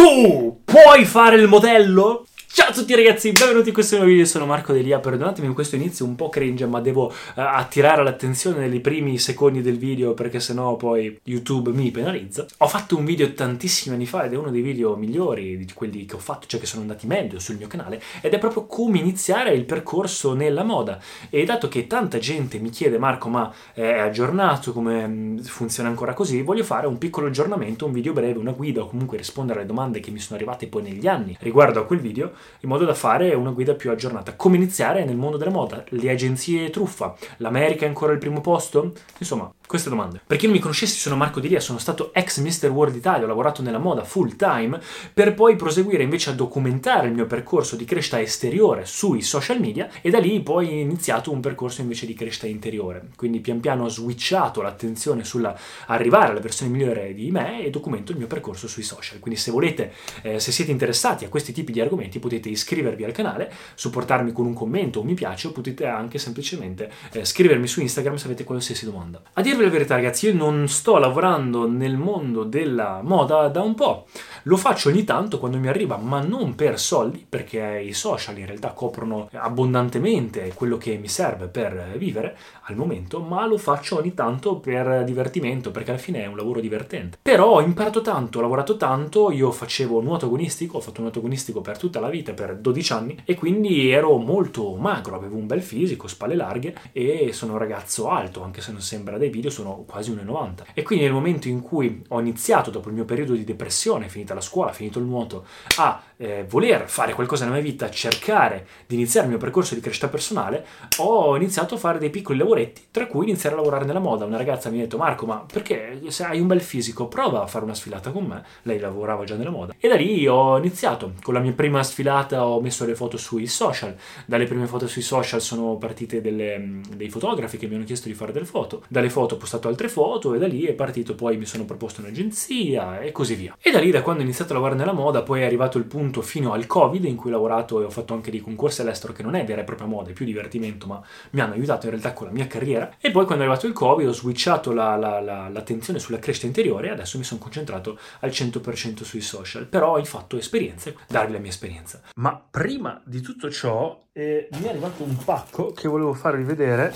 Tu puoi fare il modello? Ciao a tutti ragazzi, benvenuti in questo nuovo video, sono Marco Delia, perdonatemi questo inizio un po' cringe ma devo uh, attirare l'attenzione nei primi secondi del video perché sennò poi YouTube mi penalizza. Ho fatto un video tantissimi anni fa ed è uno dei video migliori di quelli che ho fatto, cioè che sono andati meglio sul mio canale ed è proprio come iniziare il percorso nella moda. E dato che tanta gente mi chiede Marco ma è aggiornato, come mm, funziona ancora così, voglio fare un piccolo aggiornamento, un video breve, una guida o comunque rispondere alle domande che mi sono arrivate poi negli anni riguardo a quel video in modo da fare una guida più aggiornata. Come iniziare nel mondo della moda? Le agenzie truffa? L'America è ancora al primo posto? Insomma, queste domande. Per chi non mi conoscesse, sono Marco Di Ria, sono stato ex Mr. World Italia, ho lavorato nella moda full time, per poi proseguire invece a documentare il mio percorso di crescita esteriore sui social media e da lì poi ho iniziato un percorso invece di crescita interiore. Quindi pian piano ho switchato l'attenzione sulla arrivare alla versione migliore di me e documento il mio percorso sui social. Quindi se volete, eh, se siete interessati a questi tipi di argomenti, potete iscrivervi al canale, supportarmi con un commento o mi piace o potete anche semplicemente eh, scrivermi su Instagram se avete qualsiasi domanda. A dirvi la verità ragazzi, io non sto lavorando nel mondo della moda da un po'. Lo faccio ogni tanto quando mi arriva, ma non per soldi, perché i social in realtà coprono abbondantemente quello che mi serve per vivere al momento, ma lo faccio ogni tanto per divertimento, perché alla fine è un lavoro divertente. Però ho imparato tanto, ho lavorato tanto, io facevo nuoto agonistico, ho fatto nuoto agonistico per tutta la vita, per 12 anni, e quindi ero molto magro, avevo un bel fisico, spalle larghe e sono un ragazzo alto, anche se non sembra dai video, sono quasi 1,90. E quindi nel momento in cui ho iniziato, dopo il mio periodo di depressione, finita la scuola, finito il nuoto, a eh, voler fare qualcosa nella mia vita, cercare di iniziare il mio percorso di crescita personale, ho iniziato a fare dei piccoli lavoretti, tra cui iniziare a lavorare nella moda. Una ragazza mi ha detto, Marco, ma perché se hai un bel fisico, prova a fare una sfilata con me. Lei lavorava già nella moda. E da lì ho iniziato. Con la mia prima sfilata ho messo le foto sui social. Dalle prime foto sui social sono partite delle, dei fotografi che mi hanno chiesto di fare delle foto. Dalle foto ho postato altre foto e da lì è partito, poi mi sono proposto un'agenzia e così via. E da lì, da quando ho iniziato a lavorare nella moda, poi è arrivato il punto fino al Covid in cui ho lavorato e ho fatto anche dei concorsi all'estero che non è vera e propria moda, è più divertimento, ma mi hanno aiutato in realtà con la mia carriera. E poi quando è arrivato il Covid ho switchato la, la, la, l'attenzione sulla crescita interiore e adesso mi sono concentrato al 100% sui social. Però ho fatto esperienze, darvi la mia esperienza. Ma prima di tutto ciò eh, mi è arrivato un pacco che volevo farvi vedere.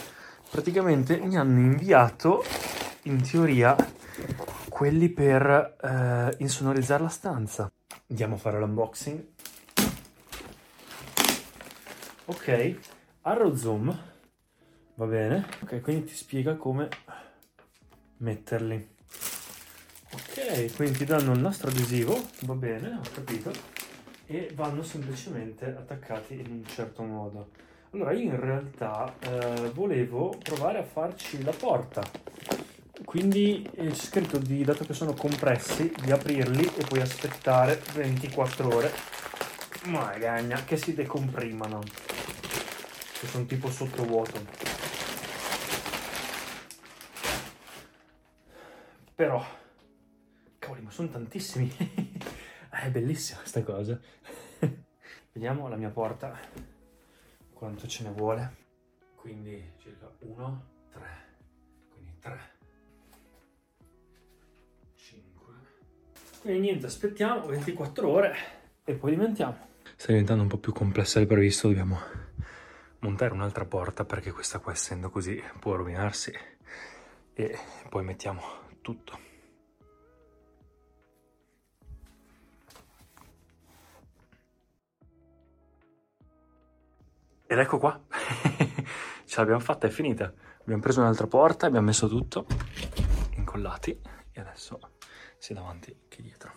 Praticamente mi hanno inviato, in teoria, quelli per eh, insonorizzare la stanza. Andiamo a fare l'unboxing. Ok, Arrow Zoom, va bene. Ok, quindi ti spiega come metterli. Ok, quindi ti danno il nastro adesivo, va bene, ho capito. E vanno semplicemente attaccati in un certo modo. Allora, io in realtà eh, volevo provare a farci la porta. Quindi eh, c'è scritto di, dato che sono compressi, di aprirli e poi aspettare 24 ore. Magagna, che si decomprimano. Che sono tipo sottovuoto. Però, cavoli, ma sono tantissimi. È bellissima questa cosa. Vediamo la mia porta, quanto ce ne vuole. Quindi circa 1, 3, quindi 3, Quindi niente, aspettiamo 24 ore e poi diventiamo. Sta diventando un po' più complessa del previsto, dobbiamo montare un'altra porta perché questa qua essendo così può rovinarsi e poi mettiamo tutto. Ed ecco qua, ce l'abbiamo fatta, è finita. Abbiamo preso un'altra porta, abbiamo messo tutto incollati e adesso sia davanti che dietro.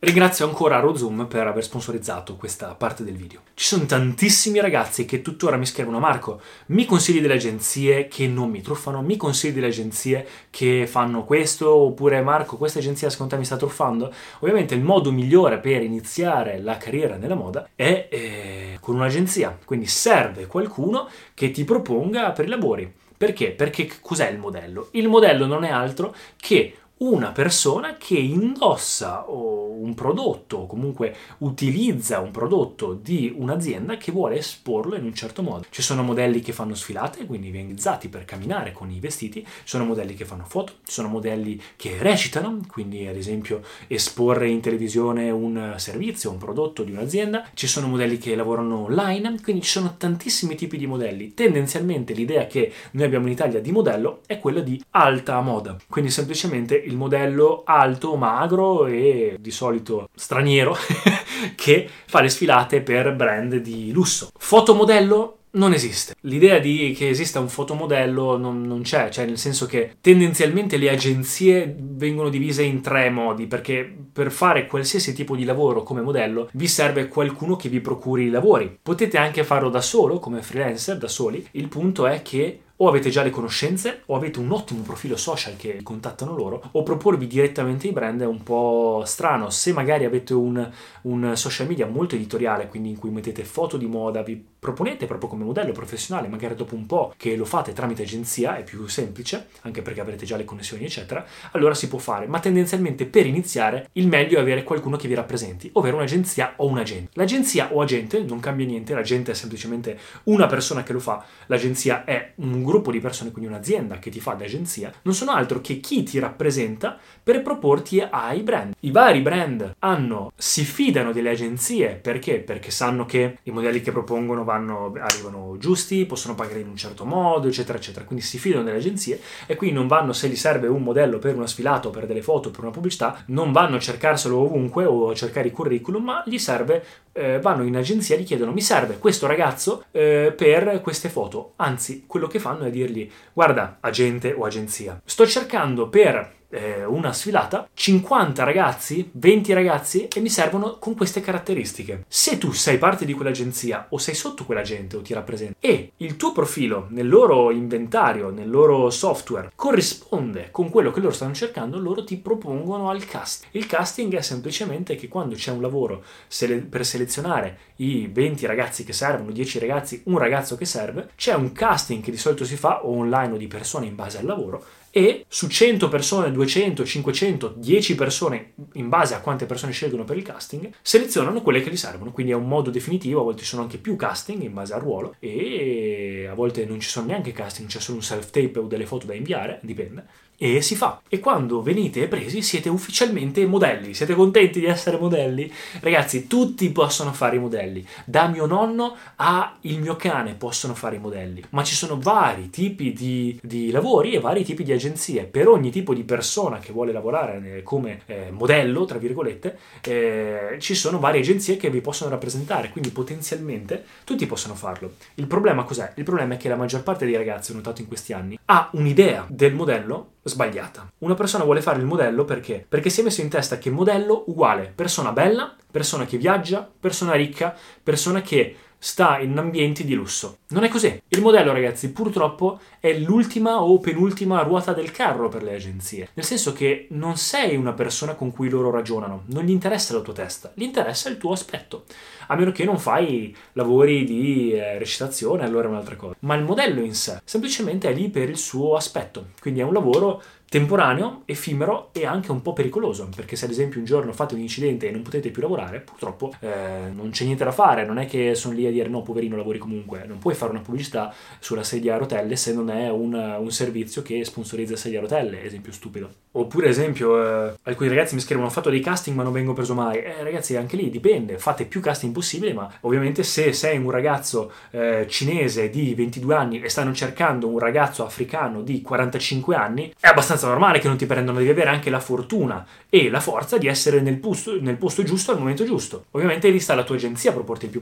Ringrazio ancora Rozum per aver sponsorizzato questa parte del video. Ci sono tantissimi ragazzi che tuttora mi scrivono Marco, mi consigli delle agenzie che non mi truffano, mi consigli delle agenzie che fanno questo, oppure Marco, questa agenzia secondo te mi sta truffando? Ovviamente il modo migliore per iniziare la carriera nella moda è eh, con un'agenzia, quindi serve qualcuno che ti proponga per i lavori. Perché? Perché cos'è il modello? Il modello non è altro che una persona che indossa un prodotto o comunque utilizza un prodotto di un'azienda che vuole esporlo in un certo modo. Ci sono modelli che fanno sfilate, quindi utilizzati per camminare con i vestiti, ci sono modelli che fanno foto, ci sono modelli che recitano, quindi ad esempio esporre in televisione un servizio, un prodotto di un'azienda, ci sono modelli che lavorano online, quindi ci sono tantissimi tipi di modelli. Tendenzialmente l'idea che noi abbiamo in Italia di modello è quella di alta moda, quindi semplicemente il modello alto, magro e di solito straniero che fa le sfilate per brand di lusso. Fotomodello non esiste. L'idea di che esista un fotomodello non, non, c'è, cioè nel senso che tendenzialmente le agenzie vengono divise in tre modi, perché per fare qualsiasi tipo di lavoro come modello vi serve qualcuno che vi procuri i lavori. Potete anche farlo da solo, come freelancer, da soli. Il punto è che o avete già le conoscenze o avete un ottimo profilo social che contattano loro o proporvi direttamente i brand è un po' strano. Se magari avete un, un, social media molto editoriale quindi in cui mettete foto di moda vi proponete proprio come modello professionale magari dopo un po' che lo fate tramite agenzia è più semplice anche perché avrete già le connessioni eccetera allora si può fare. Ma tendenzialmente per iniziare il meglio è avere qualcuno che vi rappresenti ovvero un'agenzia o un agente. L'agenzia o agente non cambia niente l'agente è semplicemente una persona che lo fa l'agenzia è un gruppo di persone, quindi un'azienda che ti fa da agenzia, non sono altro che chi ti rappresenta per proporti ai brand. I vari brand hanno, si fidano delle agenzie perché? Perché sanno che i modelli che propongono vanno, arrivano giusti, possono pagare in un certo modo, eccetera, eccetera. Quindi si fidano delle agenzie e quindi non vanno, se gli serve un modello per una sfilata o per delle foto, per una pubblicità, non vanno a cercarselo ovunque o a cercare i curriculum, ma gli serve eh, vanno in agenzia e gli chiedono mi serve questo ragazzo eh, per queste foto. Anzi, quello che fanno è dirgli guarda, agente o agenzia, sto cercando per eh, una sfilata 50 ragazzi, 20 ragazzi e mi servono con queste caratteristiche. Se tu sei parte di quell'agenzia o sei sotto quell'agente o ti rappresenta e il tuo profilo nel loro inventario, nel loro software corrisponde con quello che loro stanno cercando, loro ti propongono al cast. Il casting è semplicemente che quando c'è un lavoro sele- per selezionare i 20 ragazzi che servono, 10 ragazzi, un ragazzo che serve, c'è un casting che di solito si fa o online o di persone in base al lavoro e su 100 persone, 200, 500, 10 persone, in base a quante persone scelgono per il casting, selezionano quelle che gli servono. Quindi è un modo definitivo, a volte ci sono anche più casting in base al ruolo e a volte non ci sono neanche casting, c'è solo un self-tape o delle foto da inviare, dipende e si fa. E quando venite presi siete ufficialmente modelli. Siete contenti di essere modelli? Ragazzi, tutti possono fare i modelli. Da mio nonno a il mio cane possono fare i modelli. Ma ci sono vari tipi di, di lavori e vari tipi di agenzie. Per ogni tipo di persona che vuole lavorare come eh, modello, tra virgolette, eh, ci sono varie agenzie che vi possono rappresentare. Quindi potenzialmente tutti possono farlo. Il problema cos'è? Il problema è che la maggior parte dei ragazzi, ho notato in questi anni, ha un'idea del modello sbagliata. Una persona vuole fare il modello perché? Perché si è messo in testa che modello uguale persona bella, persona che viaggia, persona ricca, persona che sta in ambienti di lusso. Non è così. Il modello, ragazzi, purtroppo è l'ultima o penultima ruota del carro per le agenzie. Nel senso che non sei una persona con cui loro ragionano, non gli interessa la tua testa, gli interessa il tuo aspetto. A meno che non fai lavori di eh, recitazione, allora è un'altra cosa. Ma il modello in sé semplicemente è lì per il suo aspetto. Quindi è un lavoro temporaneo, effimero e anche un po' pericoloso, perché se ad esempio un giorno fate un incidente e non potete più lavorare, purtroppo eh, non c'è niente da fare, non è che sono lì a dire no, poverino, lavori comunque, non puoi fare una pubblicità sulla sedia a rotelle se non è un, un servizio che sponsorizza sedia a rotelle, esempio stupido. Oppure, esempio, eh, alcuni ragazzi mi scrivono: Ho fatto dei casting, ma non vengo preso mai. Eh, ragazzi, anche lì dipende. Fate più casting possibile, ma ovviamente se sei un ragazzo eh, cinese di 22 anni e stanno cercando un ragazzo africano di 45 anni, è abbastanza normale che non ti prendano. Devi avere anche la fortuna e la forza di essere nel posto, nel posto giusto al momento giusto. Ovviamente lì sta la tua agenzia a proporti il più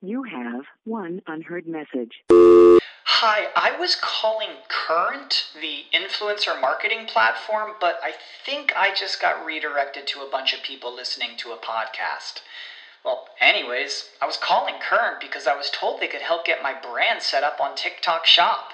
You have one unheard message. Hi, I was calling Current, the influencer marketing platform, but I think I just got redirected to a bunch of people listening to a podcast. Well, anyways, I was calling Current because I was told they could help get my brand set up on TikTok Shop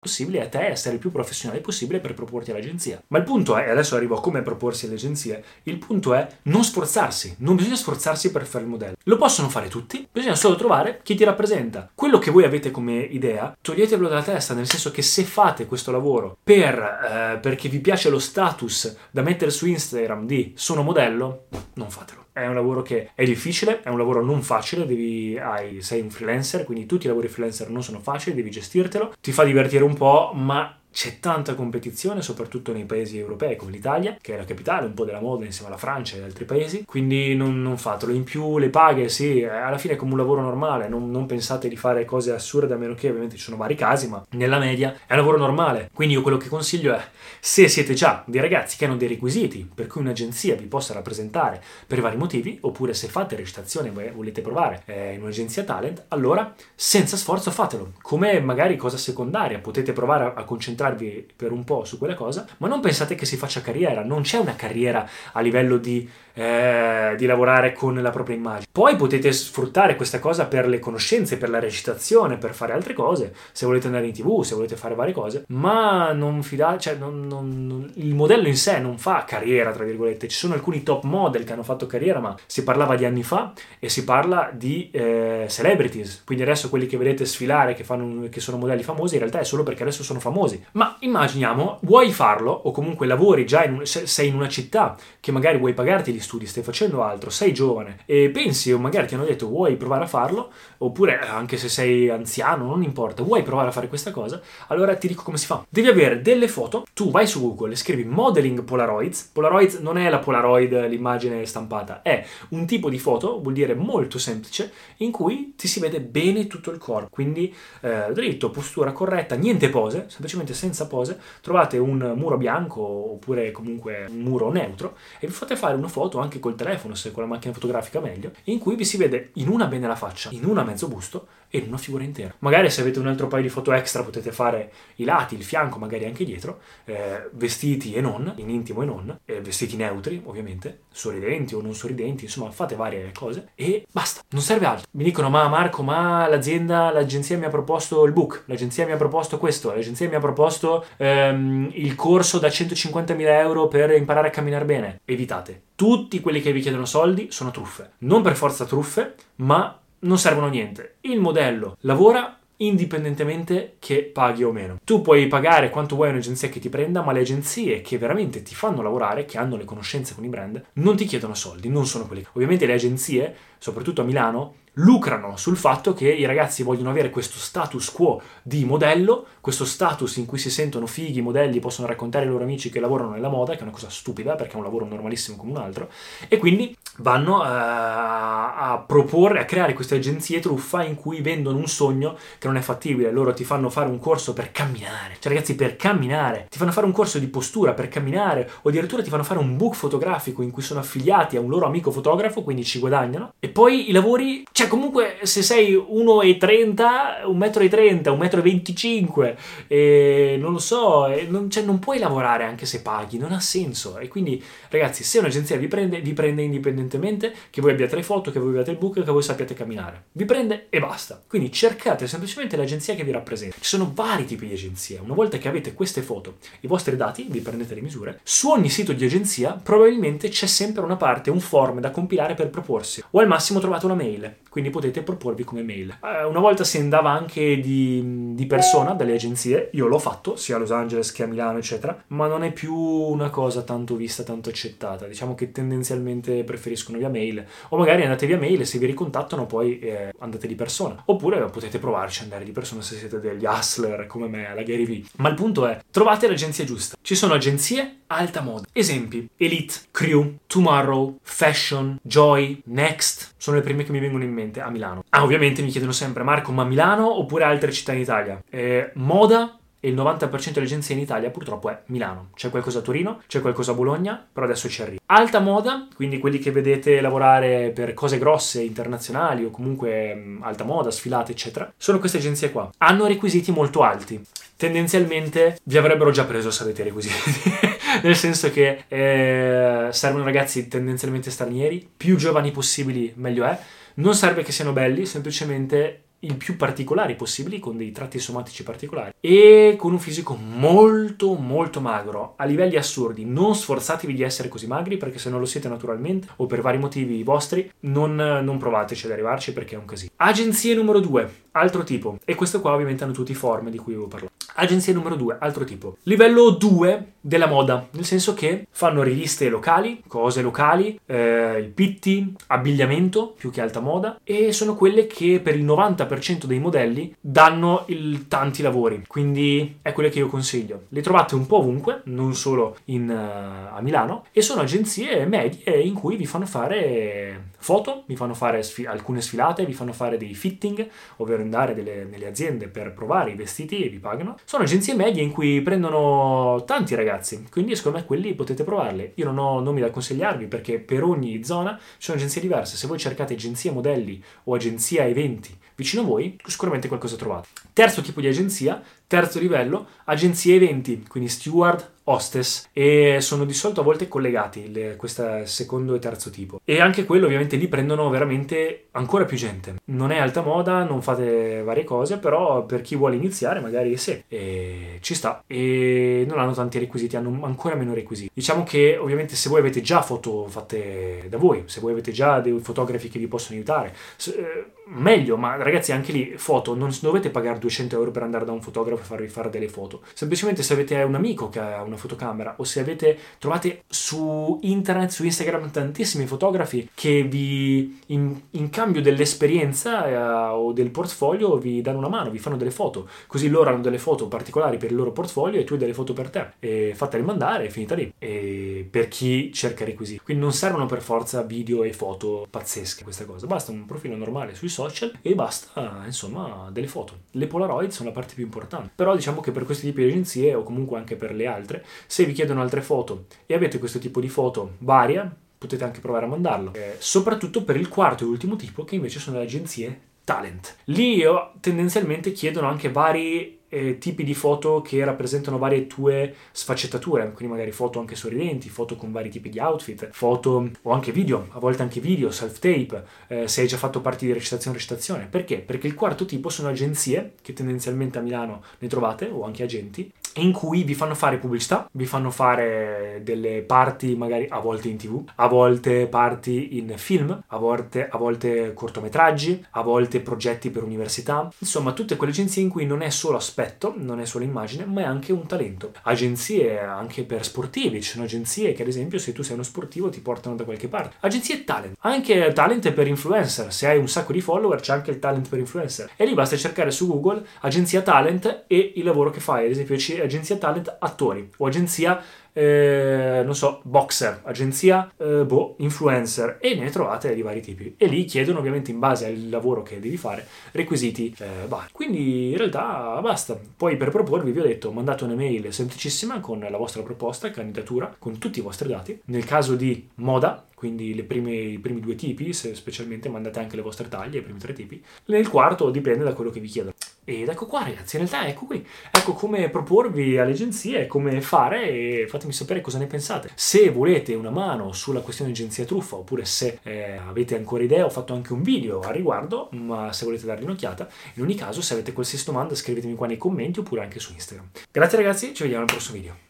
Possibile a te essere il più professionale possibile per proporti all'agenzia. Ma il punto è, e adesso arrivo a come proporsi alle agenzie, il punto è non sforzarsi, non bisogna sforzarsi per fare il modello. Lo possono fare tutti, bisogna solo trovare chi ti rappresenta. Quello che voi avete come idea, toglietelo dalla testa, nel senso che se fate questo lavoro per, eh, perché vi piace lo status da mettere su Instagram di sono modello, non fatelo è un lavoro che è difficile, è un lavoro non facile, devi, hai, sei un freelancer, quindi tutti i lavori freelancer non sono facili, devi gestirtelo, ti fa divertire un po', ma c'è tanta competizione, soprattutto nei paesi europei come l'Italia, che è la capitale un po' della moda insieme alla Francia e altri paesi, quindi non, non fatelo. In più le paghe, sì, alla fine è come un lavoro normale, non, non, pensate di fare cose assurde, a meno che ovviamente ci sono vari casi, ma nella media è un lavoro normale. Quindi io quello che consiglio è, se siete già dei ragazzi che hanno dei requisiti per cui un'agenzia vi possa rappresentare per vari motivi, oppure se fate recitazione e volete provare eh, in un'agenzia talent, allora senza sforzo fatelo. Come magari cosa secondaria, potete provare a, a concentrarvi concentrarvi per un po' su quella cosa, ma non pensate che si faccia carriera, non c'è una carriera a livello di, eh, di lavorare con la propria immagine. Poi potete sfruttare questa cosa per le conoscenze, per la recitazione, per fare altre cose, se volete andare in tv, se volete fare varie cose, ma non fidate, cioè non, non, il modello in sé non fa carriera, tra virgolette, ci sono alcuni top model che hanno fatto carriera, ma si parlava di anni fa e si parla di eh, celebrities, quindi adesso quelli che vedete sfilare, che, fanno, che sono modelli famosi, in realtà è solo perché adesso sono famosi. Ma immaginiamo, vuoi farlo o comunque lavori già in un, sei in una città che magari vuoi pagarti gli studi, stai facendo altro, sei giovane e pensi o magari ti hanno detto vuoi provare a farlo, oppure anche se sei anziano, non importa, vuoi provare a fare questa cosa, allora ti dico come si fa. Devi avere delle foto, tu vai su Google e scrivi modeling Polaroids. Polaroids non è la Polaroid, l'immagine stampata, è un tipo di foto, vuol dire molto semplice, in cui ti si vede bene tutto il corpo, quindi eh, dritto, postura corretta, niente pose, semplicemente senza pose, trovate un muro bianco oppure comunque un muro neutro e vi fate fare una foto anche col telefono, se con la macchina fotografica meglio, in cui vi si vede in una bene la faccia, in una mezzo busto e una figura intera. Magari se avete un altro paio di foto extra potete fare i lati, il fianco, magari anche dietro, eh, vestiti e non, in intimo e non, eh, vestiti neutri ovviamente, sorridenti o non sorridenti, insomma fate varie cose e basta, non serve altro. Mi dicono ma Marco, ma l'azienda, l'agenzia mi ha proposto il book, l'agenzia mi ha proposto questo, l'agenzia mi ha proposto posto ehm, il corso da 150.000 euro per imparare a camminare bene. Evitate. Tutti quelli che vi chiedono soldi sono truffe. Non per forza truffe, ma non servono a niente. Il modello lavora indipendentemente che paghi o meno. Tu puoi pagare quanto vuoi un'agenzia che ti prenda, ma le agenzie che veramente ti fanno lavorare, che hanno le conoscenze con i brand, non ti chiedono soldi, non sono quelli. Ovviamente le agenzie, soprattutto a Milano, lucrano sul fatto che i ragazzi vogliono avere questo status quo di modello, questo status in cui si sentono fighi, modelli possono raccontare ai loro amici che lavorano nella moda, che è una cosa stupida perché è un lavoro normalissimo come un altro, e quindi vanno uh, a proporre, a creare queste agenzie truffa in cui vendono un sogno che non è fattibile. Loro ti fanno fare un corso per camminare, cioè ragazzi per camminare, ti fanno fare un corso di postura per camminare o addirittura ti fanno fare un book fotografico in cui sono affiliati a un loro amico fotografo, quindi ci guadagnano. E poi i lavori cioè, comunque, se sei 1,30, 1,30 m, 1,25 m, non lo so, non, cioè, non puoi lavorare anche se paghi, non ha senso. E quindi, ragazzi, se un'agenzia vi prende, vi prende indipendentemente, che voi abbiate le foto, che voi abbiate il book, che voi sappiate camminare. Vi prende e basta. Quindi cercate semplicemente l'agenzia che vi rappresenta. Ci sono vari tipi di agenzie. Una volta che avete queste foto, i vostri dati, vi prendete le misure, su ogni sito di agenzia probabilmente c'è sempre una parte, un form da compilare per proporsi. O al massimo trovate una mail quindi potete proporvi come mail. Eh, una volta si andava anche di, di, persona, dalle agenzie, io l'ho fatto, sia a Los Angeles che a Milano, eccetera, ma non è più una cosa tanto vista, tanto accettata. Diciamo che tendenzialmente preferiscono via mail, o magari andate via mail e se vi ricontattano poi eh, andate di persona. Oppure potete provarci ad andare di persona se siete degli hustler come me, alla Gary V. Ma il punto è, trovate l'agenzia giusta. Ci sono agenzie alta moda. Esempi, Elite, Crew, Tomorrow, Fashion, Joy, Next, sono le prime che mi vengono in mente a Milano. Ah, ovviamente mi chiedono sempre Marco, ma Milano oppure altre città in Italia? Eh, moda e il 90% delle agenzie in Italia purtroppo è Milano. C'è qualcosa a Torino, c'è qualcosa a Bologna, però adesso ci arriva. Alta moda, quindi quelli che vedete lavorare per cose grosse, internazionali o comunque mh, alta moda, sfilate, eccetera, sono queste agenzie qua. Hanno requisiti molto alti. Tendenzialmente vi avrebbero già preso se avete requisiti. Nel senso che eh, servono ragazzi tendenzialmente stranieri, più giovani possibili meglio è non serve che siano belli, semplicemente il più particolari possibili, con dei tratti somatici particolari e con un fisico molto molto magro, a livelli assurdi. Non sforzatevi di essere così magri perché se non lo siete naturalmente o per vari motivi vostri, non, non provateci ad arrivarci perché è un casino. Agenzie numero 2, altro tipo, e questo qua ovviamente hanno tutti i form di cui avevo parlato. Agenzia numero 2, altro tipo. Livello 2 della moda, nel senso che fanno riviste locali, cose locali, eh, il pitti, abbigliamento più che alta moda e sono quelle che per il 90% dei modelli danno il, tanti lavori, quindi è quelle che io consiglio. Le trovate un po' ovunque, non solo in, uh, a Milano, e sono agenzie medie in cui vi fanno fare foto, vi fanno fare sfi- alcune sfilate, vi fanno fare dei fitting, ovvero andare delle, nelle aziende per provare i vestiti e vi pagano sono agenzie medie in cui prendono tanti ragazzi, quindi secondo me quelli potete provarle. Io non ho nomi da consigliarvi perché per ogni zona ci sono agenzie diverse. Se voi cercate agenzia modelli o agenzia eventi vicino a voi, sicuramente qualcosa trovate. Terzo tipo di agenzia, terzo livello, agenzie eventi, quindi steward, hostess e sono di solito a volte collegati le, questo secondo e terzo tipo. E anche quello ovviamente lì prendono veramente ancora più gente. Non è alta moda non fate varie cose però per chi vuole iniziare magari sì e ci sta. E non hanno tanti requisiti hanno ancora meno requisiti. Diciamo che ovviamente se voi avete già foto fatte da voi se voi avete già dei fotografi che vi possono aiutare eh, meglio ma ragazzi anche lì foto non dovete pagare 200 euro per andare da un fotografo e farvi fare delle foto. Semplicemente se avete un amico che ha una fotocamera o se avete trovate su internet, su Instagram tantissimi fotografi che vi in, in cambio dell'esperienza eh, o del portfolio vi danno una mano, vi fanno delle foto, così loro hanno delle foto particolari per il loro portfolio e tu hai delle foto per te e fatele mandare e finita lì. E per chi cerca requisiti. Quindi non servono per forza video e foto pazzesche questa cosa, basta un profilo normale sui social e basta insomma delle foto. Le Polaroid sono la parte più importante, però diciamo che per questi tipi di agenzie o comunque anche per le altre se vi chiedono altre foto e avete questo tipo di foto varia, potete anche provare a mandarlo. Eh, soprattutto per il quarto e ultimo tipo, che invece sono le agenzie talent. Lì tendenzialmente chiedono anche vari eh, tipi di foto che rappresentano varie tue sfaccettature, quindi magari foto anche sorridenti, foto con vari tipi di outfit, foto o anche video, a volte anche video, self-tape, eh, se hai già fatto parte di recitazione recitazione. Perché? Perché il quarto tipo sono agenzie, che tendenzialmente a Milano ne trovate, o anche agenti, in cui vi fanno fare pubblicità, vi fanno fare delle parti magari a volte in tv, a volte parti in film, a volte, a volte cortometraggi, a volte progetti per università, insomma tutte quelle agenzie in cui non è solo aspetto, non è solo immagine, ma è anche un talento. Agenzie anche per sportivi, ci sono agenzie che ad esempio se tu sei uno sportivo ti portano da qualche parte. Agenzie talent, anche talent per influencer, se hai un sacco di follower c'è anche il talent per influencer. E lì basta cercare su Google agenzia talent e il lavoro che fai, ad esempio agenzia talent attori o agenzia eh, non so, boxer, agenzia, eh, boh, influencer e ne trovate di vari tipi. E lì chiedono ovviamente in base al lavoro che devi fare requisiti eh, vari. Quindi in realtà basta. Poi per proporvi vi ho detto mandate un'email semplicissima con la vostra proposta, candidatura, con tutti i vostri dati. Nel caso di moda, quindi prime, i primi due tipi, se specialmente mandate anche le vostre taglie, i primi tre tipi. Nel quarto dipende da quello che vi chiedono. Ed ecco qua ragazzi, in realtà ecco qui, ecco come proporvi alle agenzie, come fare e fatemi sapere cosa ne pensate. Se volete una mano sulla questione agenzia truffa oppure se eh, avete ancora idea, ho fatto anche un video a riguardo, ma se volete dargli un'occhiata, in ogni caso se avete qualsiasi domanda scrivetemi qua nei commenti oppure anche su Instagram. Grazie ragazzi, ci vediamo al prossimo video.